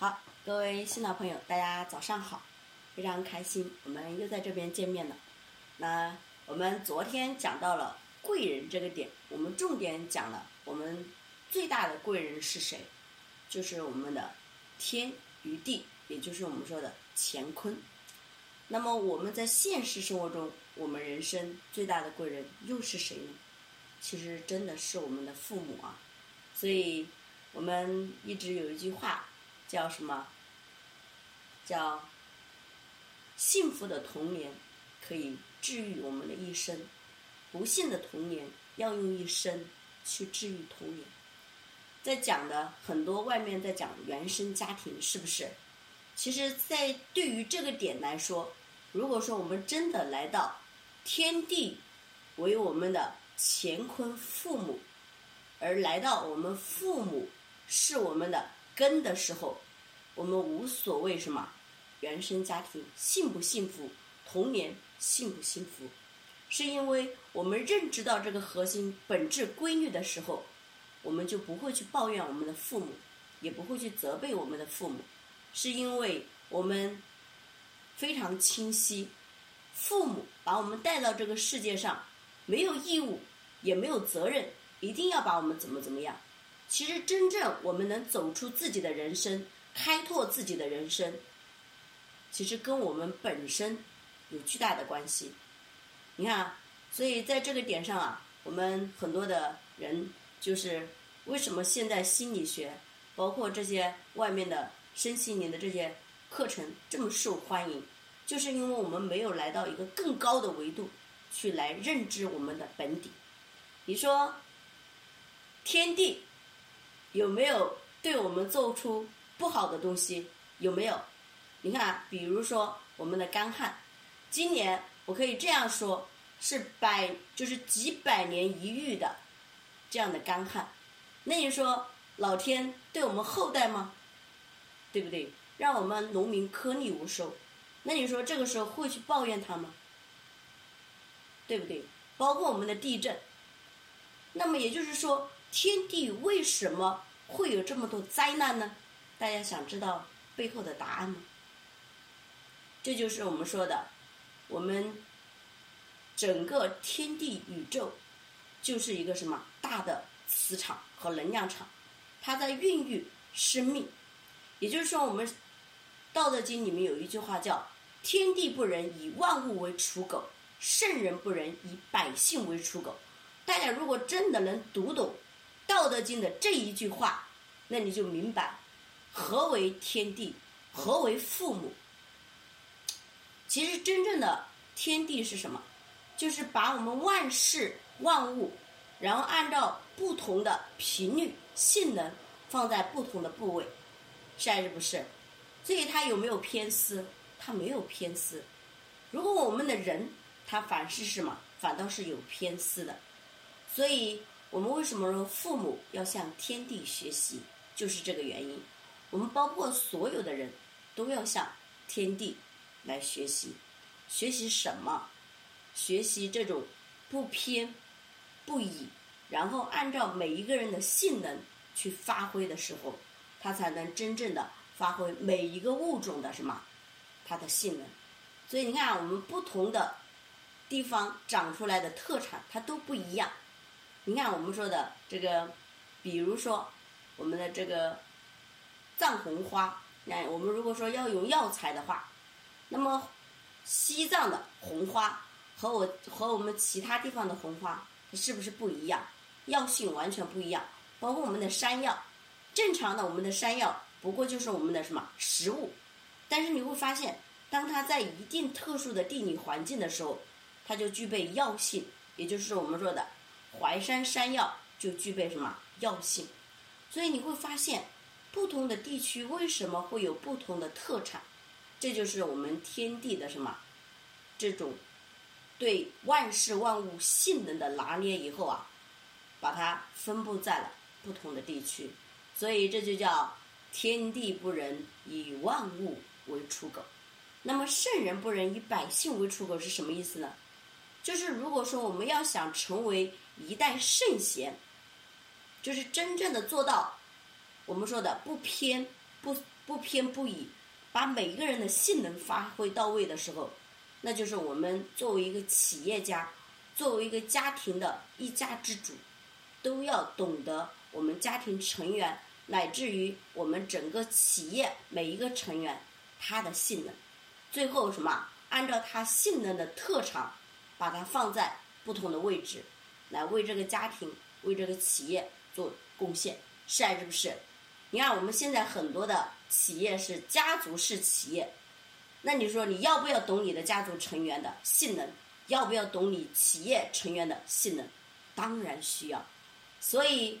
好，各位新老朋友，大家早上好，非常开心，我们又在这边见面了。那我们昨天讲到了贵人这个点，我们重点讲了我们最大的贵人是谁，就是我们的天与地，也就是我们说的乾坤。那么我们在现实生活中，我们人生最大的贵人又是谁呢？其实真的是我们的父母啊。所以我们一直有一句话。叫什么？叫幸福的童年可以治愈我们的一生，不幸的童年要用一生去治愈童年。在讲的很多外面在讲原生家庭，是不是？其实，在对于这个点来说，如果说我们真的来到天地为我们的乾坤父母，而来到我们父母是我们的。根的时候，我们无所谓什么原生家庭幸不幸福，童年幸不幸福，是因为我们认知到这个核心本质规律的时候，我们就不会去抱怨我们的父母，也不会去责备我们的父母，是因为我们非常清晰，父母把我们带到这个世界上，没有义务，也没有责任，一定要把我们怎么怎么样。其实，真正我们能走出自己的人生，开拓自己的人生，其实跟我们本身有巨大的关系。你看，啊，所以在这个点上啊，我们很多的人就是为什么现在心理学，包括这些外面的身心灵的这些课程这么受欢迎，就是因为我们没有来到一个更高的维度去来认知我们的本底。你说，天地。有没有对我们做出不好的东西？有没有？你看，比如说我们的干旱，今年我可以这样说，是百就是几百年一遇的这样的干旱。那你说老天对我们厚待吗？对不对？让我们农民颗粒无收。那你说这个时候会去抱怨他吗？对不对？包括我们的地震。那么也就是说。天地为什么会有这么多灾难呢？大家想知道背后的答案吗？这就是我们说的，我们整个天地宇宙就是一个什么大的磁场和能量场，它在孕育生命。也就是说，我们《道德经》里面有一句话叫“天地不仁，以万物为刍狗；圣人不仁，以百姓为刍狗”。大家如果真的能读懂。《道德经》的这一句话，那你就明白何为天地，何为父母。其实真正的天地是什么？就是把我们万事万物，然后按照不同的频率、性能放在不同的部位，是还是不是？所以它有没有偏私？它没有偏私。如果我们的人，他反是什么？反倒是有偏私的。所以。我们为什么说父母要向天地学习？就是这个原因。我们包括所有的人都要向天地来学习。学习什么？学习这种不偏不倚，然后按照每一个人的性能去发挥的时候，它才能真正的发挥每一个物种的什么它的性能。所以你看，我们不同的地方长出来的特产，它都不一样。你看，我们说的这个，比如说我们的这个藏红花，那我们如果说要用药材的话，那么西藏的红花和我和我们其他地方的红花，是不是不一样？药性完全不一样。包括我们的山药，正常的我们的山药不过就是我们的什么食物，但是你会发现，当它在一定特殊的地理环境的时候，它就具备药性，也就是我们说的。淮山山药就具备什么药性，所以你会发现，不同的地区为什么会有不同的特产，这就是我们天地的什么，这种对万事万物性能的拿捏以后啊，把它分布在了不同的地区，所以这就叫天地不仁，以万物为刍狗。那么圣人不仁，以百姓为刍狗是什么意思呢？就是如果说我们要想成为一代圣贤，就是真正的做到我们说的不偏不不偏不倚，把每一个人的性能发挥到位的时候，那就是我们作为一个企业家，作为一个家庭的一家之主，都要懂得我们家庭成员乃至于我们整个企业每一个成员他的性能，最后什么按照他性能的特长，把它放在不同的位置，来为这个家庭为这个企业做贡献，是还是不是？你看我们现在很多的企业是家族式企业，那你说你要不要懂你的家族成员的性能？要不要懂你企业成员的性能？当然需要。所以，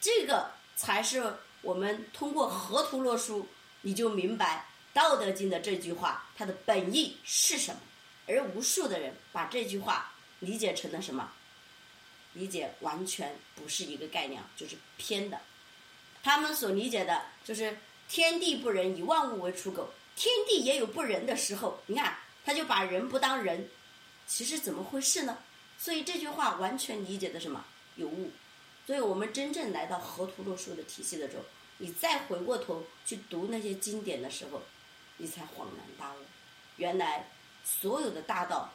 这个才是我们通过河图洛书，你就明白《道德经》的这句话它的本意是什么。而无数的人把这句话理解成了什么？理解完全不是一个概念，就是偏的。他们所理解的就是天地不仁，以万物为刍狗。天地也有不仁的时候，你看他就把人不当人，其实怎么回事呢？所以这句话完全理解的什么有误。所以我们真正来到河图洛书的体系的时候，你再回过头去读那些经典的时候，你才恍然大悟，原来所有的大道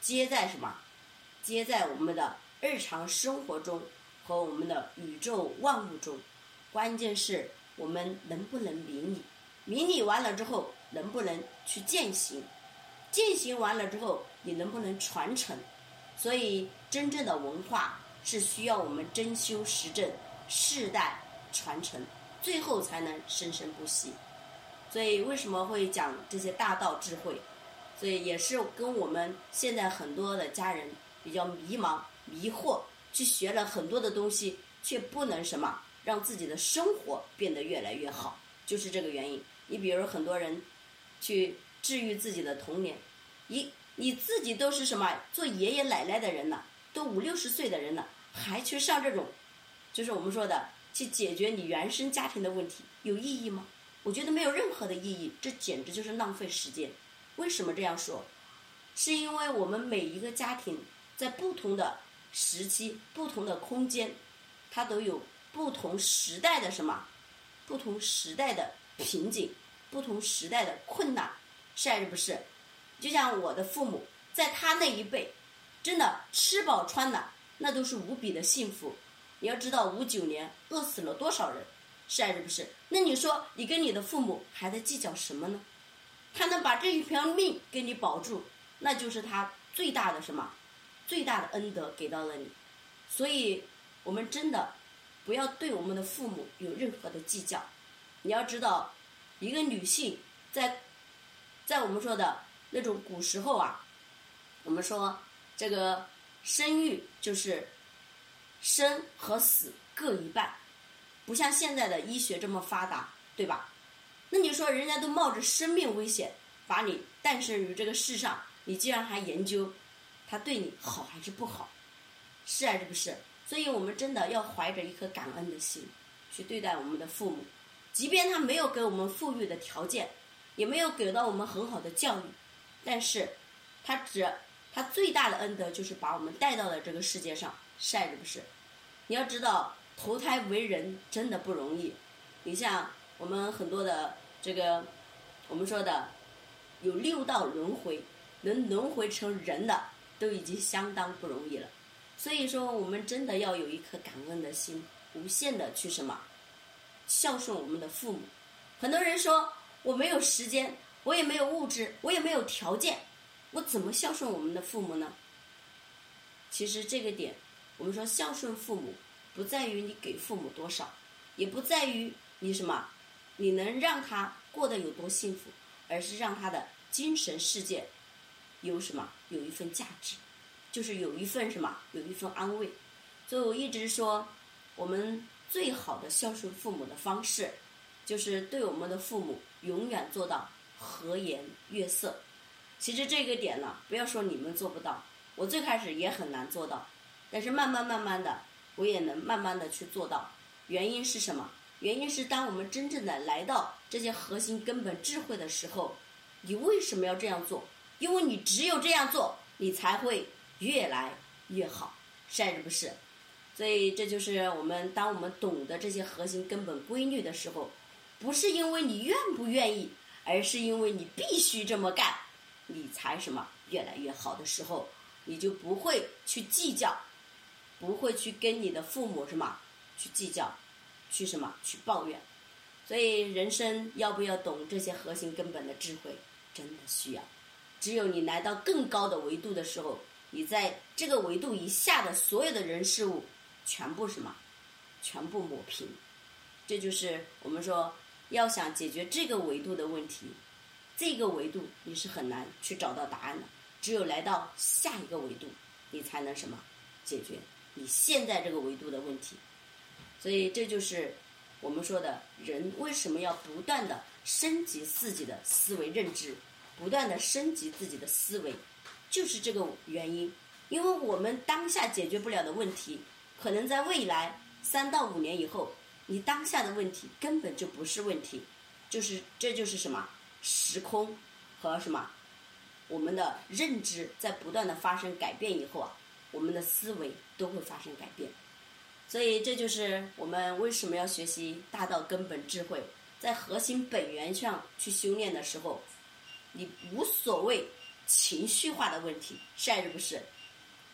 皆在什么？皆在我们的日常生活中和我们的宇宙万物中。关键是我们能不能明理，明理完了之后能不能去践行，践行完了之后你能不能传承？所以真正的文化是需要我们真修实证，世代传承，最后才能生生不息。所以为什么会讲这些大道智慧？所以也是跟我们现在很多的家人比较迷茫、迷惑，去学了很多的东西，却不能什么。让自己的生活变得越来越好，就是这个原因。你比如很多人去治愈自己的童年，你你自己都是什么做爷爷奶奶的人了，都五六十岁的人了，还去上这种，就是我们说的去解决你原生家庭的问题，有意义吗？我觉得没有任何的意义，这简直就是浪费时间。为什么这样说？是因为我们每一个家庭在不同的时期、不同的空间，它都有。不同时代的什么？不同时代的瓶颈，不同时代的困难，是还是不是？就像我的父母，在他那一辈，真的吃饱穿暖，那都是无比的幸福。你要知道，五九年饿死了多少人，是还是不是？那你说，你跟你的父母还在计较什么呢？他能把这一条命给你保住，那就是他最大的什么？最大的恩德给到了你。所以，我们真的。不要对我们的父母有任何的计较。你要知道，一个女性在在我们说的那种古时候啊，我们说这个生育就是生和死各一半，不像现在的医学这么发达，对吧？那你说人家都冒着生命危险把你诞生于这个世上，你竟然还研究他对你好还是不好？是还是不是？所以我们真的要怀着一颗感恩的心，去对待我们的父母，即便他没有给我们富裕的条件，也没有给到我们很好的教育，但是，他只他最大的恩德就是把我们带到了这个世界上，是还是不是？你要知道，投胎为人真的不容易。你像我们很多的这个，我们说的有六道轮回，能轮回成人的，都已经相当不容易了。所以说，我们真的要有一颗感恩的心，无限的去什么孝顺我们的父母。很多人说我没有时间，我也没有物质，我也没有条件，我怎么孝顺我们的父母呢？其实这个点，我们说孝顺父母，不在于你给父母多少，也不在于你什么，你能让他过得有多幸福，而是让他的精神世界有什么，有一份价值。就是有一份什么，有一份安慰，所以我一直说，我们最好的孝顺父母的方式，就是对我们的父母永远做到和颜悦色。其实这个点呢，不要说你们做不到，我最开始也很难做到，但是慢慢慢慢的，我也能慢慢的去做到。原因是什么？原因是当我们真正的来到这些核心根本智慧的时候，你为什么要这样做？因为你只有这样做，你才会。越来越好，是还是不是？所以这就是我们当我们懂得这些核心根本规律的时候，不是因为你愿不愿意，而是因为你必须这么干，你才什么越来越好的时候，你就不会去计较，不会去跟你的父母什么去计较，去什么去抱怨。所以人生要不要懂这些核心根本的智慧，真的需要。只有你来到更高的维度的时候，你在这个维度以下的所有的人事物，全部什么，全部抹平。这就是我们说，要想解决这个维度的问题，这个维度你是很难去找到答案的。只有来到下一个维度，你才能什么解决你现在这个维度的问题。所以这就是我们说的人为什么要不断的升级自己的思维认知。不断的升级自己的思维，就是这个原因。因为我们当下解决不了的问题，可能在未来三到五年以后，你当下的问题根本就不是问题，就是这就是什么时空和什么我们的认知在不断的发生改变以后啊，我们的思维都会发生改变。所以这就是我们为什么要学习大道根本智慧，在核心本源上去修炼的时候。你无所谓情绪化的问题，是还是不是？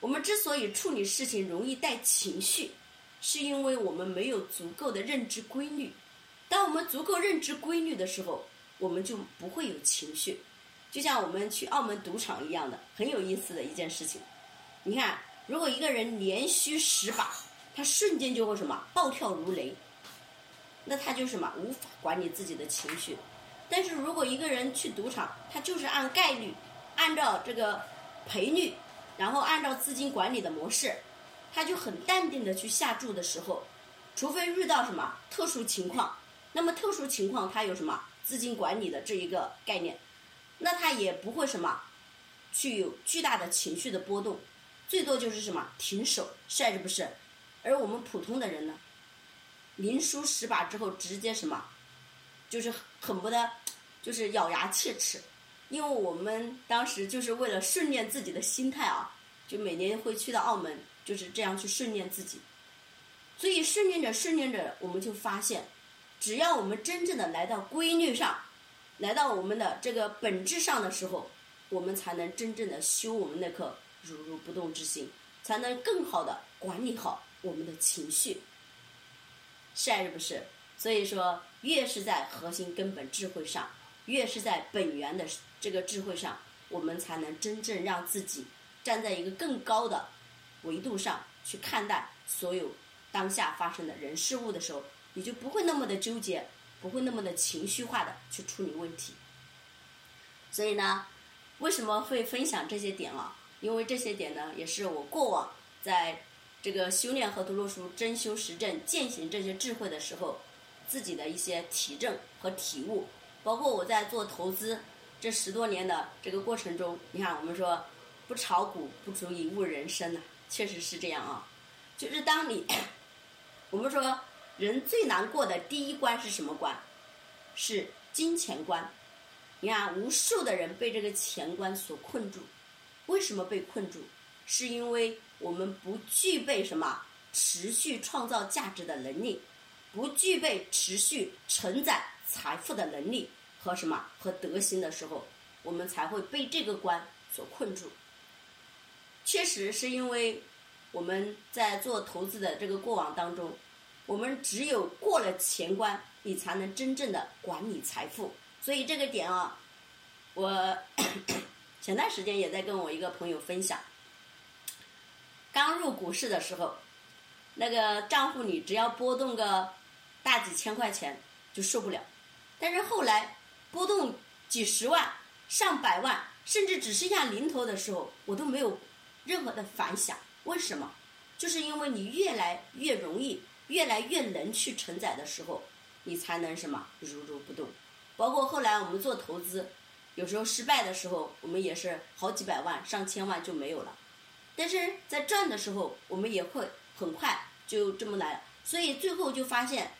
我们之所以处理事情容易带情绪，是因为我们没有足够的认知规律。当我们足够认知规律的时候，我们就不会有情绪。就像我们去澳门赌场一样的，很有意思的一件事情。你看，如果一个人连续十把，他瞬间就会什么暴跳如雷，那他就什么无法管理自己的情绪。但是如果一个人去赌场，他就是按概率，按照这个赔率，然后按照资金管理的模式，他就很淡定的去下注的时候，除非遇到什么特殊情况，那么特殊情况他有什么资金管理的这一个概念，那他也不会什么去有巨大的情绪的波动，最多就是什么停手，是不是？而我们普通的人呢，连输十把之后直接什么？就是恨不得，就是咬牙切齿，因为我们当时就是为了训练自己的心态啊，就每年会去到澳门，就是这样去训练自己。所以训练着训练着，我们就发现，只要我们真正的来到规律上，来到我们的这个本质上的时候，我们才能真正的修我们那颗如如不动之心，才能更好的管理好我们的情绪，是还是不是？所以说。越是在核心根本智慧上，越是在本源的这个智慧上，我们才能真正让自己站在一个更高的维度上去看待所有当下发生的人事物的时候，你就不会那么的纠结，不会那么的情绪化的去处理问题。所以呢，为什么会分享这些点啊？因为这些点呢，也是我过往在这个修炼和读洛书真修实证践行这些智慧的时候。自己的一些体证和体悟，包括我在做投资这十多年的这个过程中，你看，我们说不炒股不足以悟人生呐，确实是这样啊。就是当你，我们说人最难过的第一关是什么关？是金钱关。你看，无数的人被这个钱关所困住，为什么被困住？是因为我们不具备什么持续创造价值的能力。不具备持续承载财富的能力和什么和德行的时候，我们才会被这个关所困住。确实是因为我们在做投资的这个过往当中，我们只有过了钱关，你才能真正的管理财富。所以这个点啊，我 前段时间也在跟我一个朋友分享，刚入股市的时候，那个账户里只要波动个。大几千块钱就受不了，但是后来波动几十万、上百万，甚至只剩下零头的时候，我都没有任何的反响。为什么？就是因为你越来越容易、越来越能去承载的时候，你才能什么如如不动。包括后来我们做投资，有时候失败的时候，我们也是好几百万、上千万就没有了。但是在赚的时候，我们也会很快就这么来，所以最后就发现。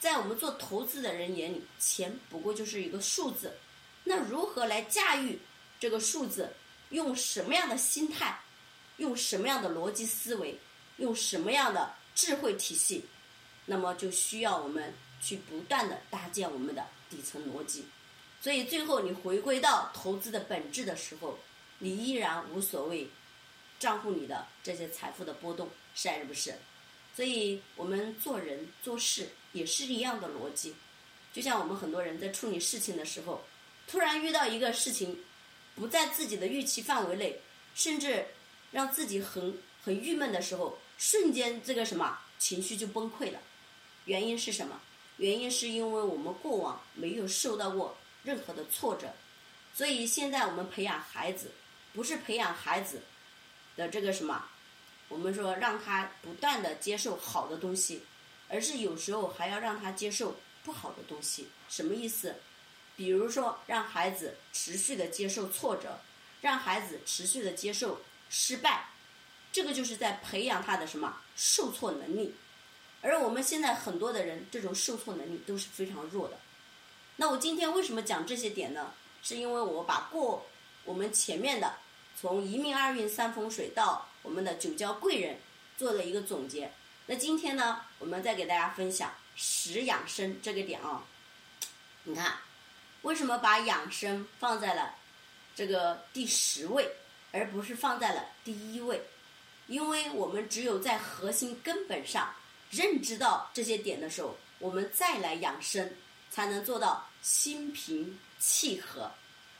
在我们做投资的人眼里，钱不过就是一个数字。那如何来驾驭这个数字？用什么样的心态？用什么样的逻辑思维？用什么样的智慧体系？那么就需要我们去不断的搭建我们的底层逻辑。所以最后你回归到投资的本质的时候，你依然无所谓账户里的这些财富的波动，是还是不是？所以我们做人做事也是一样的逻辑。就像我们很多人在处理事情的时候，突然遇到一个事情，不在自己的预期范围内，甚至让自己很很郁闷的时候，瞬间这个什么情绪就崩溃了。原因是什么？原因是因为我们过往没有受到过任何的挫折，所以现在我们培养孩子，不是培养孩子的这个什么，我们说让他不断的接受好的东西，而是有时候还要让他接受。不好的东西什么意思？比如说，让孩子持续的接受挫折，让孩子持续的接受失败，这个就是在培养他的什么受挫能力。而我们现在很多的人，这种受挫能力都是非常弱的。那我今天为什么讲这些点呢？是因为我把过我们前面的从一命二运三风水到我们的九交贵人做了一个总结。那今天呢，我们再给大家分享。十养生这个点啊，你看，为什么把养生放在了这个第十位，而不是放在了第一位？因为我们只有在核心根本上认知到这些点的时候，我们再来养生，才能做到心平气和。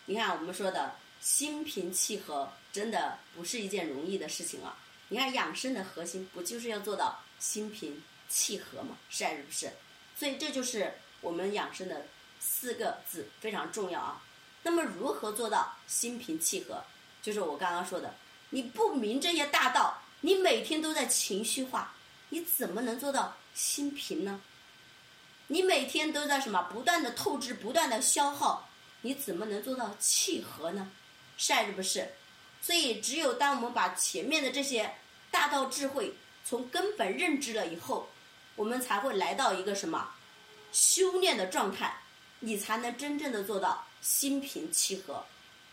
你看，我们说的心平气和，真的不是一件容易的事情啊。你看，养生的核心不就是要做到心平？气和嘛，是还是不是？所以这就是我们养生的四个字，非常重要啊。那么如何做到心平气和？就是我刚刚说的，你不明这些大道，你每天都在情绪化，你怎么能做到心平呢？你每天都在什么不断的透支、不断的消耗，你怎么能做到契合呢？是还是不是？所以只有当我们把前面的这些大道智慧从根本认知了以后，我们才会来到一个什么修炼的状态，你才能真正的做到心平气和。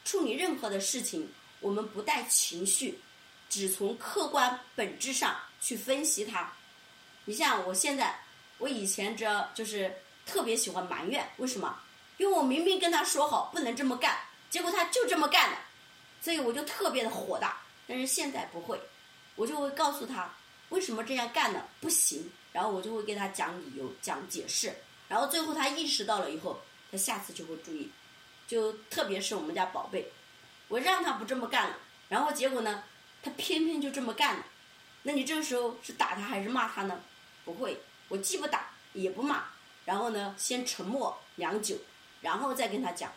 处理任何的事情，我们不带情绪，只从客观本质上去分析它。你像我现在，我以前这就是特别喜欢埋怨，为什么？因为我明明跟他说好不能这么干，结果他就这么干了，所以我就特别的火大。但是现在不会，我就会告诉他为什么这样干了不行。然后我就会给他讲理由、讲解释，然后最后他意识到了以后，他下次就会注意。就特别是我们家宝贝，我让他不这么干了，然后结果呢，他偏偏就这么干了。那你这个时候是打他还是骂他呢？不会，我既不打也不骂，然后呢，先沉默良久，然后再跟他讲。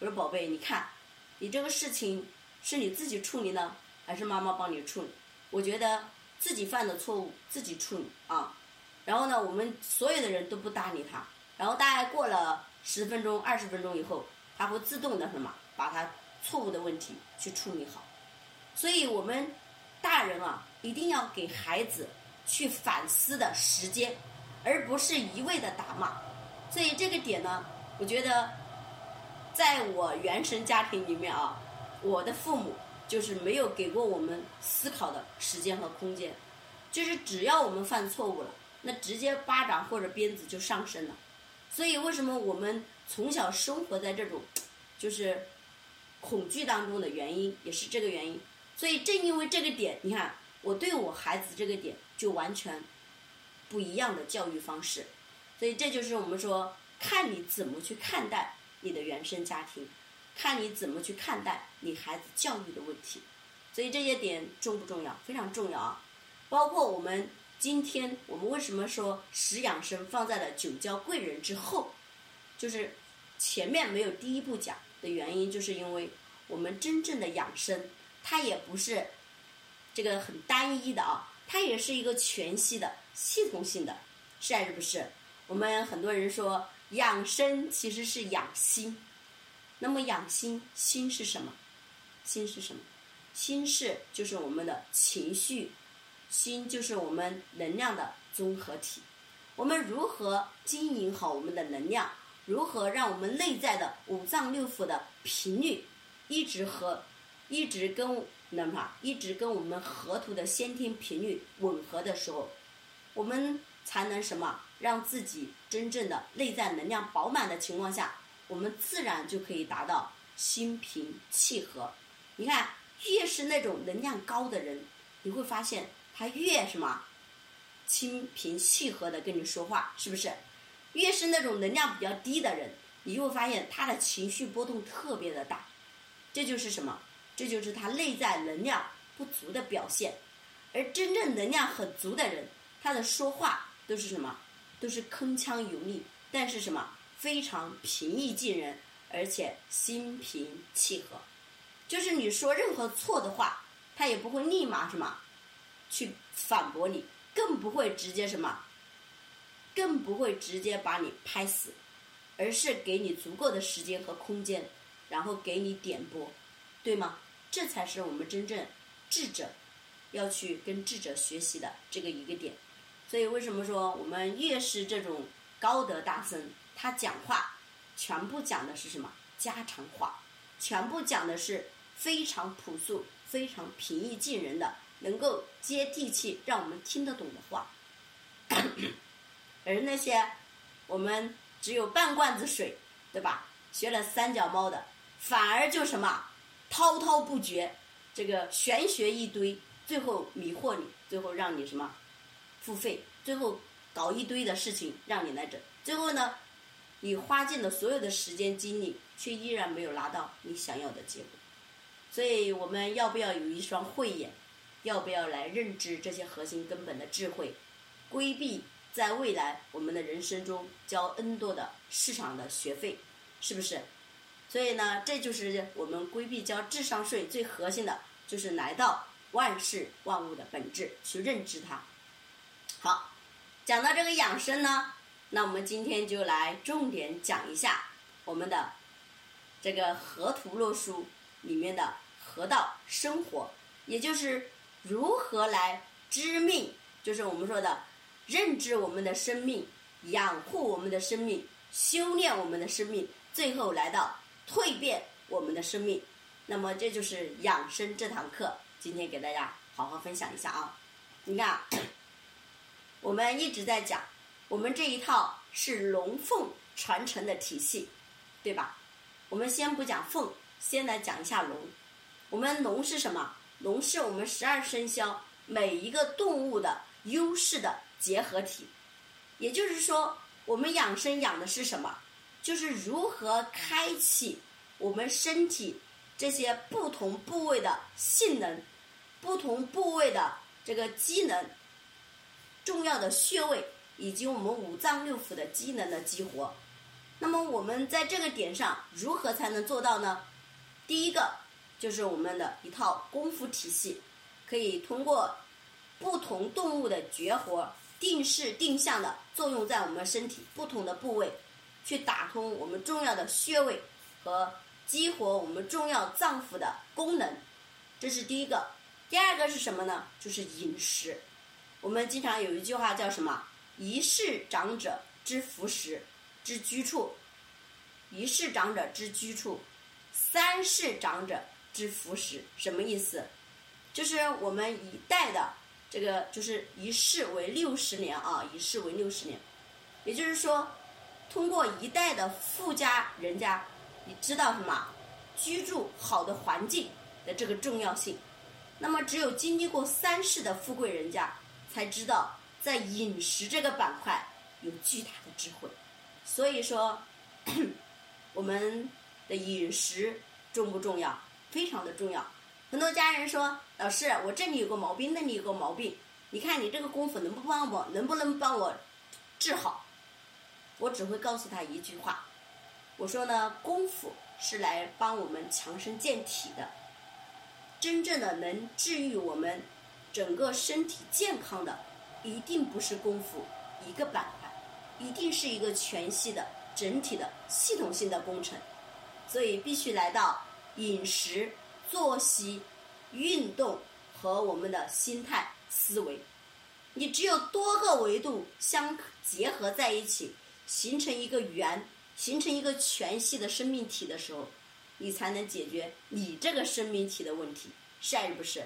我说宝贝，你看，你这个事情是你自己处理呢，还是妈妈帮你处理？我觉得自己犯的错误自己处理啊。然后呢，我们所有的人都不搭理他。然后大概过了十分钟、二十分钟以后，他会自动的什么，把他错误的问题去处理好。所以我们大人啊，一定要给孩子去反思的时间，而不是一味的打骂。所以这个点呢，我觉得，在我原生家庭里面啊，我的父母就是没有给过我们思考的时间和空间，就是只要我们犯错误了。那直接巴掌或者鞭子就上身了，所以为什么我们从小生活在这种，就是恐惧当中的原因，也是这个原因。所以正因为这个点，你看我对我孩子这个点就完全不一样的教育方式。所以这就是我们说，看你怎么去看待你的原生家庭，看你怎么去看待你孩子教育的问题。所以这些点重不重要？非常重要啊！包括我们。今天我们为什么说十养生放在了九交贵人之后？就是前面没有第一步讲的原因，就是因为我们真正的养生，它也不是这个很单一的啊，它也是一个全息的、系统性的，是还是不是？我们很多人说养生其实是养心，那么养心，心是什么？心是什么？心是就是我们的情绪。心就是我们能量的综合体，我们如何经营好我们的能量？如何让我们内在的五脏六腑的频率一直和一直跟那什么，一直跟我们河图的先天频率吻合的时候，我们才能什么让自己真正的内在能量饱满的情况下，我们自然就可以达到心平气和。你看，越是那种能量高的人，你会发现他越什么心平气和的跟你说话，是不是？越是那种能量比较低的人，你就会发现他的情绪波动特别的大。这就是什么？这就是他内在能量不足的表现。而真正能量很足的人，他的说话都是什么？都是铿锵有力，但是什么？非常平易近人，而且心平气和。就是你说任何错的话，他也不会立马什么去反驳你，更不会直接什么，更不会直接把你拍死，而是给你足够的时间和空间，然后给你点拨，对吗？这才是我们真正智者要去跟智者学习的这个一个点。所以为什么说我们越是这种高德大僧，他讲话全部讲的是什么家常话，全部讲的是。非常朴素、非常平易近人的，能够接地气、让我们听得懂的话。而那些我们只有半罐子水，对吧？学了三脚猫的，反而就什么滔滔不绝，这个玄学一堆，最后迷惑你，最后让你什么付费，最后搞一堆的事情让你来整，最后呢，你花尽了所有的时间精力，却依然没有拿到你想要的结果。所以我们要不要有一双慧眼？要不要来认知这些核心根本的智慧，规避在未来我们的人生中交 N 多的市场的学费，是不是？所以呢，这就是我们规避交智商税最核心的，就是来到万事万物的本质去认知它。好，讲到这个养生呢，那我们今天就来重点讲一下我们的这个河图洛书。里面的河道生活，也就是如何来知命，就是我们说的认知我们的生命，养护我们的生命，修炼我们的生命，最后来到蜕变我们的生命。那么这就是养生这堂课，今天给大家好好分享一下啊。你看，我们一直在讲，我们这一套是龙凤传承的体系，对吧？我们先不讲凤。先来讲一下龙，我们龙是什么？龙是我们十二生肖每一个动物的优势的结合体。也就是说，我们养生养的是什么？就是如何开启我们身体这些不同部位的性能、不同部位的这个机能、重要的穴位以及我们五脏六腑的机能的激活。那么我们在这个点上如何才能做到呢？第一个就是我们的一套功夫体系，可以通过不同动物的绝活，定势定向的作用在我们身体不同的部位，去打通我们重要的穴位和激活我们重要脏腑的功能，这是第一个。第二个是什么呢？就是饮食。我们经常有一句话叫什么？一世长者之福食之居处，一世长者之居处。三世长者之福食，什么意思？就是我们一代的这个，就是一世为六十年啊，一世为六十年。也就是说，通过一代的富家人家，你知道什么？居住好的环境的这个重要性。那么，只有经历过三世的富贵人家，才知道在饮食这个板块有巨大的智慧。所以说，我们。的饮食重不重要？非常的重要。很多家人说：“老师，我这里有个毛病，那里有个毛病，你看你这个功夫能不帮我，能不能帮我治好？”我只会告诉他一句话：“我说呢，功夫是来帮我们强身健体的，真正的能治愈我们整个身体健康的，一定不是功夫一个板块，一定是一个全系的整体的系统性的工程。”所以必须来到饮食、作息、运动和我们的心态思维。你只有多个维度相结合在一起，形成一个圆，形成一个全系的生命体的时候，你才能解决你这个生命体的问题，是还是不是？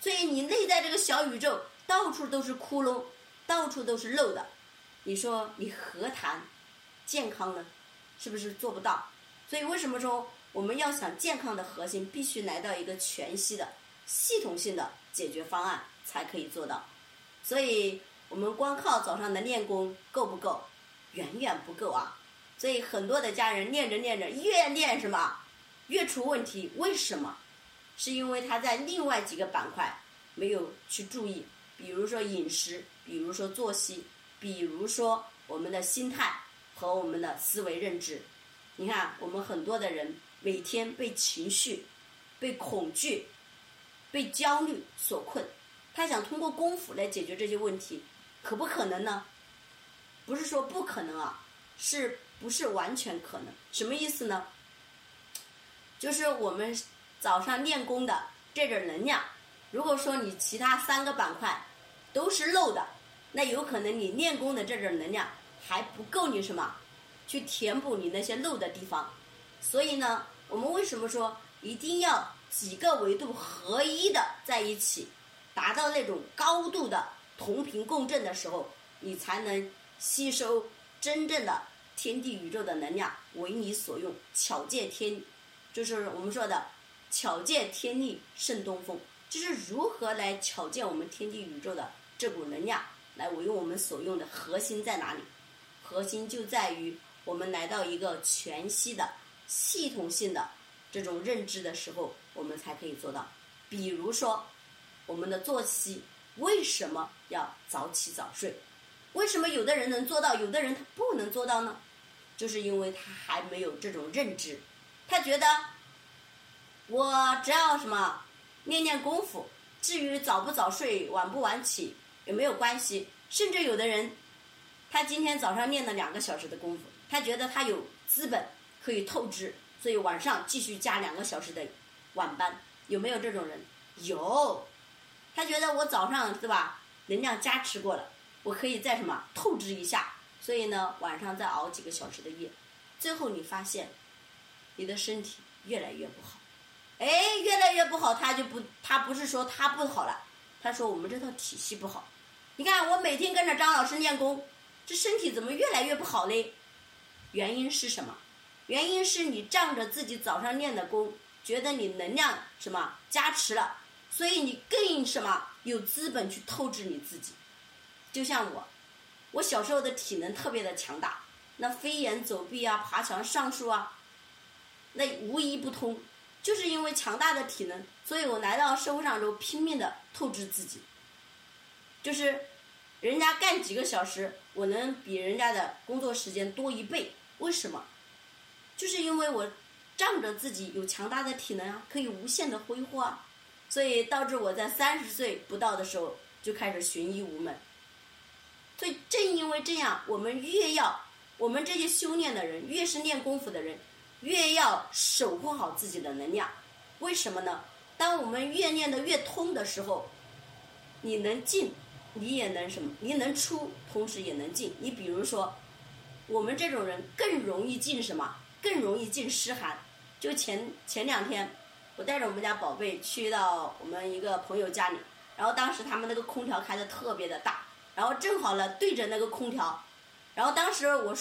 所以你内在这个小宇宙到处都是窟窿，到处都是漏的，你说你何谈健康呢？是不是做不到？所以为什么说我们要想健康的核心，必须来到一个全息的、系统性的解决方案才可以做到？所以我们光靠早上的练功够不够？远远不够啊！所以很多的家人练着练着，越练什么越出问题？为什么？是因为他在另外几个板块没有去注意，比如说饮食，比如说作息，比如说我们的心态和我们的思维认知。你看，我们很多的人每天被情绪、被恐惧、被焦虑所困，他想通过功夫来解决这些问题，可不可能呢？不是说不可能啊，是不是完全可能？什么意思呢？就是我们早上练功的这点能量，如果说你其他三个板块都是漏的，那有可能你练功的这点能量还不够你什么去填补你那些漏的地方。所以呢，我们为什么说一定要几个维度合一的在一起，达到那种高度的同频共振的时候，你才能吸收真正的天地宇宙的能量，为你所用，巧借天。就是我们说的“巧借天力胜东风”，就是如何来巧借我们天地宇宙的这股能量来为我们所用的核心在哪里？核心就在于我们来到一个全息的、系统性的这种认知的时候，我们才可以做到。比如说，我们的作息为什么要早起早睡？为什么有的人能做到，有的人他不能做到呢？就是因为他还没有这种认知。他觉得，我只要什么练练功夫，至于早不早睡、晚不晚起也没有关系。甚至有的人，他今天早上练了两个小时的功夫，他觉得他有资本可以透支，所以晚上继续加两个小时的晚班。有没有这种人？有。他觉得我早上是吧，能量加持过了，我可以再什么透支一下，所以呢，晚上再熬几个小时的夜。最后你发现。你的身体越来越不好，哎，越来越不好，他就不，他不是说他不好了，他说我们这套体系不好。你看我每天跟着张老师练功，这身体怎么越来越不好嘞？原因是什么？原因是你仗着自己早上练的功，觉得你能量什么加持了，所以你更什么有资本去透支你自己。就像我，我小时候的体能特别的强大，那飞檐走壁啊，爬墙上树啊。那无一不通，就是因为强大的体能，所以我来到社会上之后拼命的透支自己。就是人家干几个小时，我能比人家的工作时间多一倍。为什么？就是因为我仗着自己有强大的体能啊，可以无限的挥霍啊，所以导致我在三十岁不到的时候就开始寻医无门。所以正因为这样，我们越要我们这些修炼的人，越是练功夫的人。越要守护好自己的能量，为什么呢？当我们越练的越通的时候，你能进，你也能什么？你能出，同时也能进。你比如说，我们这种人更容易进什么？更容易进湿寒。就前前两天，我带着我们家宝贝去到我们一个朋友家里，然后当时他们那个空调开的特别的大，然后正好呢对着那个空调，然后当时我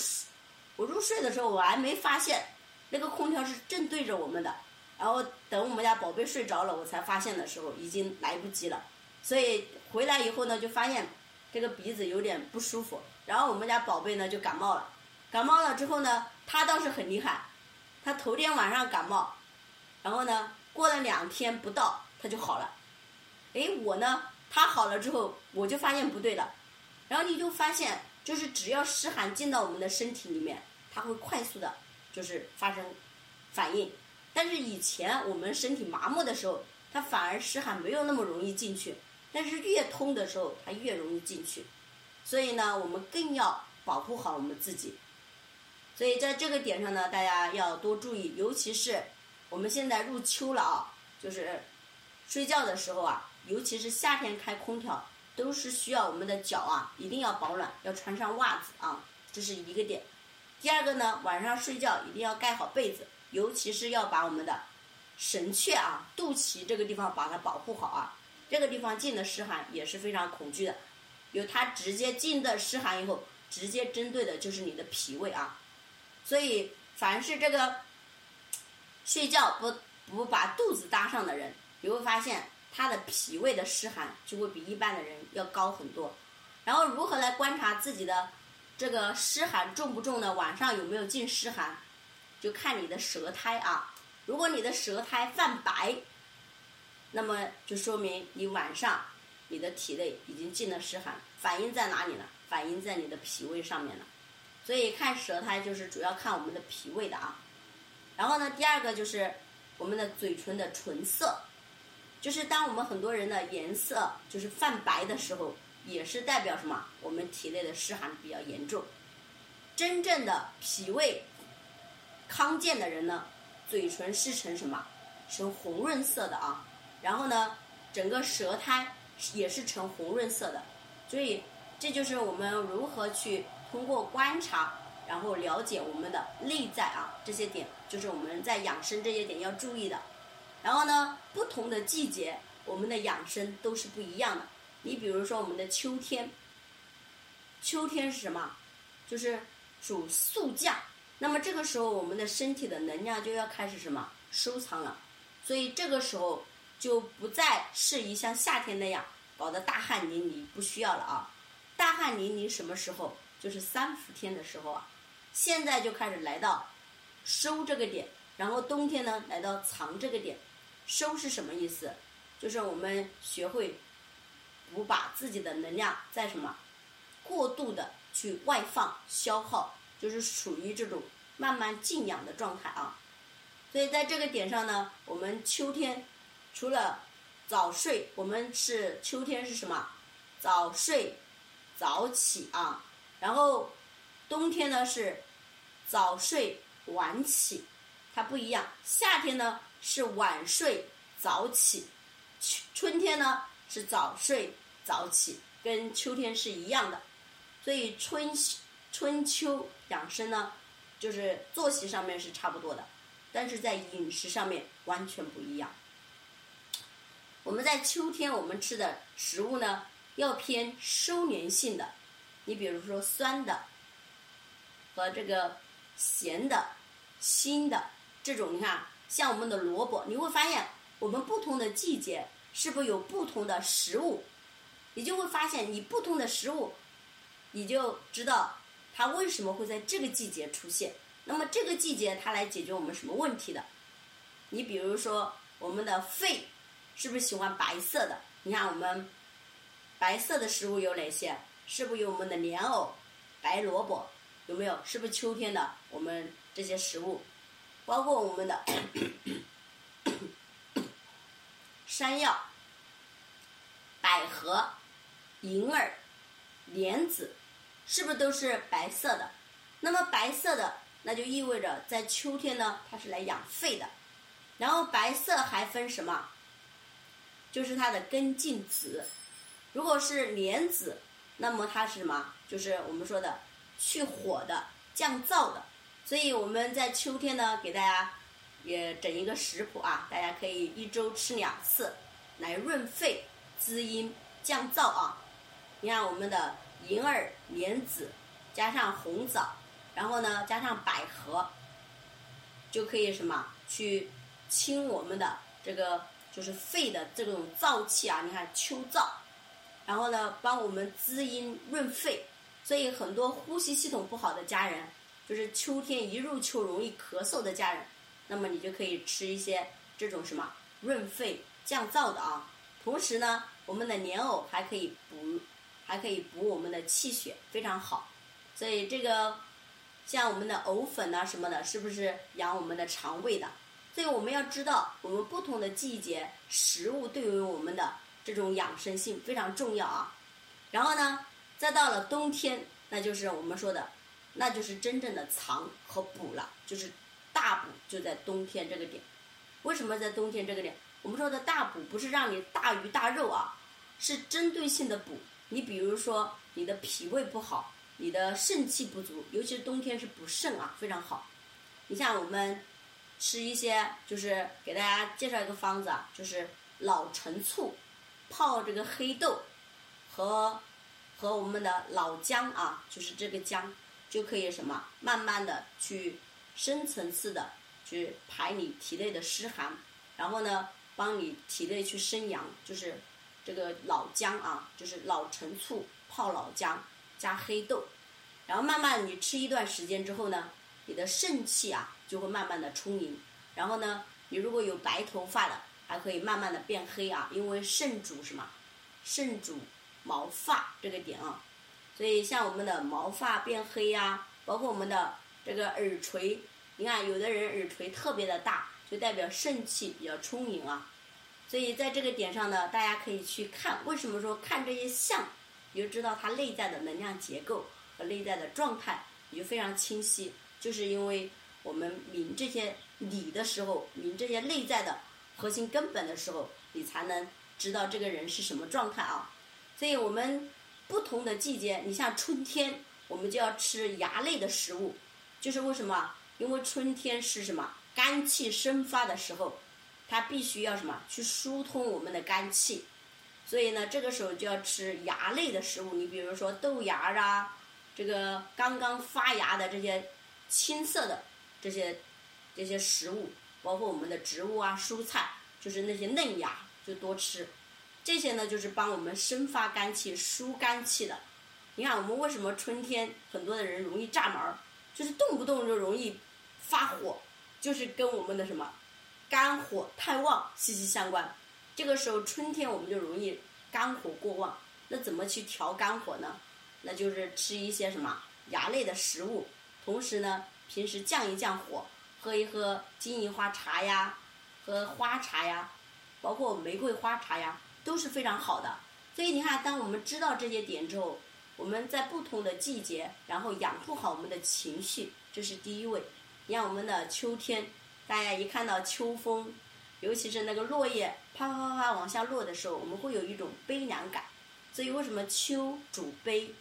我入睡的时候我还没发现。那个空调是正对着我们的，然后等我们家宝贝睡着了，我才发现的时候已经来不及了。所以回来以后呢，就发现这个鼻子有点不舒服，然后我们家宝贝呢就感冒了。感冒了之后呢，他倒是很厉害，他头天晚上感冒，然后呢过了两天不到他就好了。哎，我呢他好了之后，我就发现不对了，然后你就发现就是只要湿寒进到我们的身体里面，它会快速的。就是发生反应，但是以前我们身体麻木的时候，它反而湿寒没有那么容易进去，但是越通的时候，它越容易进去，所以呢，我们更要保护好我们自己。所以在这个点上呢，大家要多注意，尤其是我们现在入秋了啊，就是睡觉的时候啊，尤其是夏天开空调，都是需要我们的脚啊一定要保暖，要穿上袜子啊，这是一个点。第二个呢，晚上睡觉一定要盖好被子，尤其是要把我们的神阙啊、肚脐这个地方把它保护好啊。这个地方进的湿寒也是非常恐惧的，有它直接进的湿寒以后，直接针对的就是你的脾胃啊。所以，凡是这个睡觉不不把肚子搭上的人，你会发现他的脾胃的湿寒就会比一般的人要高很多。然后，如何来观察自己的这个湿寒重不重呢？晚上有没有进湿寒，就看你的舌苔啊。如果你的舌苔泛白，那么就说明你晚上你的体内已经进了湿寒，反映在哪里呢？反映在你的脾胃上面了。所以看舌苔就是主要看我们的脾胃的啊。然后呢，第二个就是我们的嘴唇的唇色，就是当我们很多人的颜色就是泛白的时候，也是代表什么？我们体内的湿寒比较严重。真正的脾胃康健的人呢？嘴唇是呈什么？呈红润色的啊，然后呢，整个舌苔也是呈红润色的，所以这就是我们如何去通过观察，然后了解我们的内在啊这些点，就是我们在养生这些点要注意的。然后呢，不同的季节，我们的养生都是不一样的。你比如说我们的秋天，秋天是什么？就是主肃降。那么这个时候，我们的身体的能量就要开始什么收藏了，所以这个时候就不再适宜像夏天那样搞得大汗淋漓，不需要了啊。大汗淋漓什么时候？就是三伏天的时候啊。现在就开始来到收这个点，然后冬天呢来到藏这个点。收是什么意思？就是我们学会不把自己的能量在什么过度的去外放消耗。就是处于这种慢慢静养的状态啊，所以在这个点上呢，我们秋天除了早睡，我们是秋天是什么？早睡早起啊，然后冬天呢是早睡晚起，它不一样。夏天呢是晚睡早起，春春天呢是早睡早起，跟秋天是一样的，所以春。春秋养生呢，就是作息上面是差不多的，但是在饮食上面完全不一样。我们在秋天我们吃的食物呢，要偏收敛性的，你比如说酸的和这个咸的、辛的这种，你看像我们的萝卜，你会发现我们不同的季节是不是有不同的食物，你就会发现你不同的食物，你就知道。它为什么会在这个季节出现？那么这个季节它来解决我们什么问题的？你比如说我们的肺是不是喜欢白色的？你看我们白色的食物有哪些？是不是有我们的莲藕、白萝卜？有没有？是不是秋天的我们这些食物？包括我们的 山药、百合、银耳、莲子。是不是都是白色的？那么白色的，那就意味着在秋天呢，它是来养肺的。然后白色还分什么？就是它的根茎子。如果是莲子，那么它是什么？就是我们说的去火的、降燥的。所以我们在秋天呢，给大家也整一个食谱啊，大家可以一周吃两次，来润肺、滋阴、降燥啊。你看我们的。银耳、莲子，加上红枣，然后呢，加上百合，就可以什么去清我们的这个就是肺的这种燥气啊？你看秋燥，然后呢，帮我们滋阴润肺。所以很多呼吸系统不好的家人，就是秋天一入秋容易咳嗽的家人，那么你就可以吃一些这种什么润肺降燥的啊。同时呢，我们的莲藕还可以补。还可以补我们的气血，非常好。所以这个像我们的藕粉呐什么的，是不是养我们的肠胃的？所以我们要知道，我们不同的季节食物对于我们的这种养生性非常重要啊。然后呢，再到了冬天，那就是我们说的，那就是真正的藏和补了，就是大补就在冬天这个点。为什么在冬天这个点？我们说的大补不是让你大鱼大肉啊，是针对性的补。你比如说，你的脾胃不好，你的肾气不足，尤其是冬天是补肾啊，非常好。你像我们吃一些，就是给大家介绍一个方子啊，就是老陈醋泡这个黑豆和和我们的老姜啊，就是这个姜，就可以什么，慢慢的去深层次的去排你体内的湿寒，然后呢，帮你体内去生阳，就是这个老姜啊，就是老陈醋泡老姜加黑豆，然后慢慢你吃一段时间之后呢，你的肾气啊就会慢慢的充盈，然后呢，你如果有白头发的，还可以慢慢的变黑啊，因为肾主什么？肾主毛发这个点啊，所以像我们的毛发变黑呀，包括我们的这个耳垂，你看有的人耳垂特别的大，就代表肾气比较充盈啊。所以在这个点上呢，大家可以去看，为什么说看这些相，你就知道它内在的能量结构和内在的状态，你就非常清晰。就是因为我们明这些理的时候，明这些内在的核心根本的时候，你才能。知道这个人是什么状态啊？所以我们不同的季节，你像春天，我们就要吃芽类的食物，就是为什么？因为春天是什么？肝气生发的时候，它必须要什么？去疏通我们的肝气，所以呢，这个时候就要吃芽类的食物。你比如说豆芽啊，这个刚刚发芽的这些青色的这些这些食物，包括我们的植物啊、蔬菜，就是那些嫩芽。就多吃，这些呢就是帮我们生发肝气、疏肝气的。你看我们为什么春天很多的人容易炸毛，就是动不动就容易发火，就是跟我们的什么肝火太旺息息相关。这个时候春天我们就容易肝火过旺，那怎么去调肝火呢？那就是吃一些什么芽类的食物，同时呢平时降一降火，喝一喝金银花茶呀，喝花茶呀。包括玫瑰花茶呀，都是非常好的。所以你看，当我们知道这些点之后，我们在不同的季节，然后养护好我们的情绪，这是第一位。你看我们的秋天，大家一看到秋风，尤其是那个落叶啪啪啪啪往下落的时候，我们会有一种悲凉感。所以为什么秋主悲？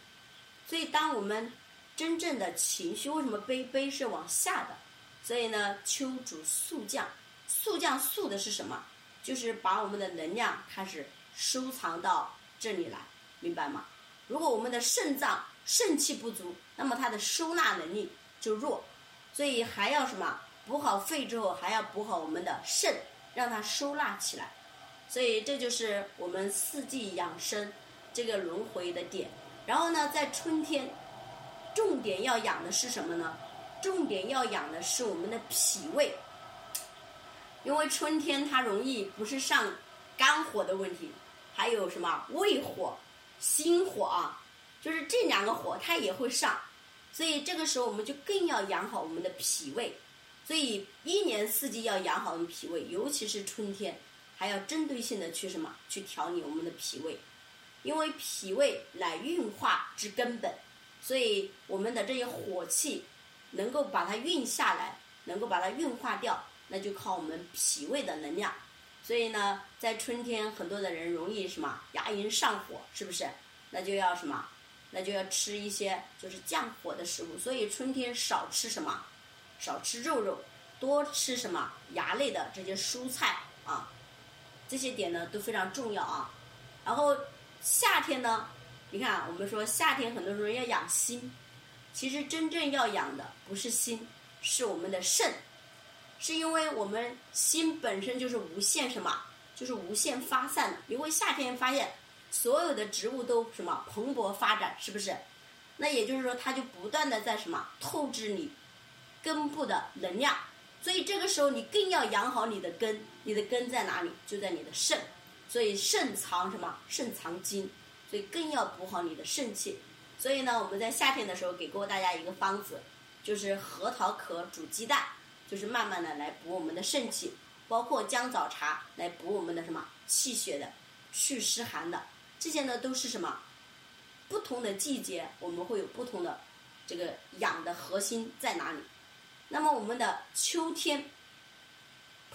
所以当我们真正的情绪为什么悲？悲是往下的。所以呢，秋主速降，速降速的是什么？就是把我们的能量开始收藏到这里来，明白吗？如果我们的肾脏肾气不足，那么它的收纳能力就弱，所以还要什么？补好肺之后，还要补好我们的肾，让它收纳起来。所以这就是我们四季养生这个轮回的点。然后呢，在春天，重点要养的是什么呢？重点要养的是我们的脾胃。因为春天它容易不是上肝火的问题，还有什么胃火、心火啊，就是这两个火它也会上，所以这个时候我们就更要养好我们的脾胃，所以一年四季要养好我们脾胃，尤其是春天，还要针对性的去什么？去调理我们的脾胃，因为脾胃乃运化之根本，所以我们的这些火气能够把它运下来，能够把它运化掉。那就靠我们脾胃的能量，所以呢，在春天很多的人容易什么牙龈上火，是不是？那就要什么？那就要吃一些就是降火的食物。所以春天少吃什么？少吃肉肉，多吃什么芽类的这些蔬菜啊，这些点呢都非常重要啊。然后夏天呢，你看啊我们说夏天很多时候要养心，其实真正要养的不是心，是我们的肾。是因为我们心本身就是无限什么，就是无限发散的。因为夏天发现所有的植物都什么蓬勃发展，是不是？那也就是说，它就不断的在什么透支你根部的能量。所以这个时候你更要养好你的根，你的根在哪里？就在你的肾。所以肾藏什么？肾藏精，所以更要补好你的肾气。所以呢，我们在夏天的时候给过大家一个方子，就是核桃壳煮鸡蛋。就是慢慢的来补我们的肾气，包括姜枣茶来补我们的什么气血的，祛湿寒的，这些呢都是什么？不同的季节我们会有不同的这个养的核心在哪里？那么我们的秋天，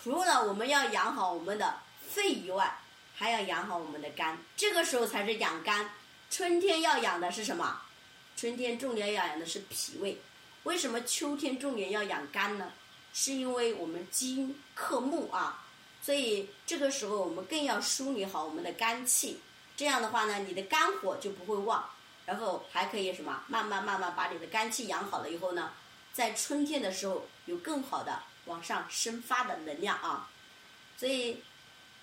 除了我们要养好我们的肺以外，还要养好我们的肝，这个时候才是养肝。春天要养的是什么？春天重点要养的是脾胃。为什么秋天重点要养肝呢？是因为我们金克木啊，所以这个时候我们更要梳理好我们的肝气，这样的话呢，你的肝火就不会旺。然后还可以什么，慢慢慢慢把你的肝气养好了以后呢，在春天的时候有更好的往上生发的能量啊。所以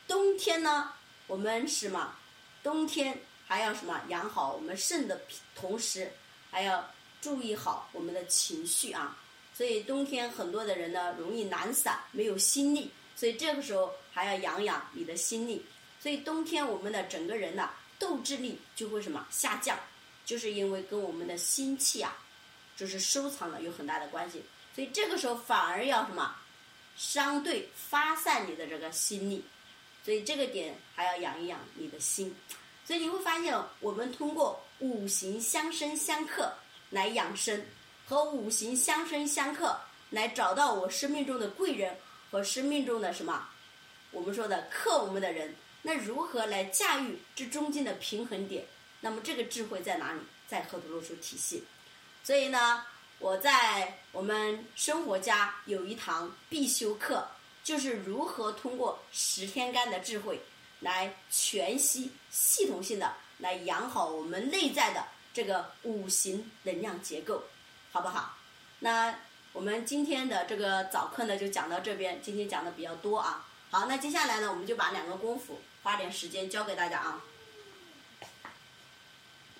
冬天呢，我们什么？冬天还要什么？养好我们肾的同时，还要注意好我们的情绪啊。所以冬天很多的人呢，容易懒散，没有心力。所以这个时候还要养养你的心力。所以冬天我们的整个人呢斗志力就会什么下降，就是因为跟我们的心气啊，就是收藏了有很大的关系。所以这个时候反而要什么，相对发散你的这个心力。所以这个点还要养一养你的心。所以你会发现，我们通过五行相生相克来养生，和五行相生相克来找到我生命中的贵人和生命中的什么，我们说的克我们的人。那如何来驾驭这中间的平衡点？那么这个智慧在哪里？在河图洛书体系。所以呢，我在我们生活家有一堂必修课，就是如何通过十天干的智慧，来全息系统性的来养好我们内在的这个五行能量结构，好不好？那我们今天的这个早课呢，就讲到这边。今天讲的比较多啊。好，那接下来呢，我们就把两个功夫。花点时间教给大家啊。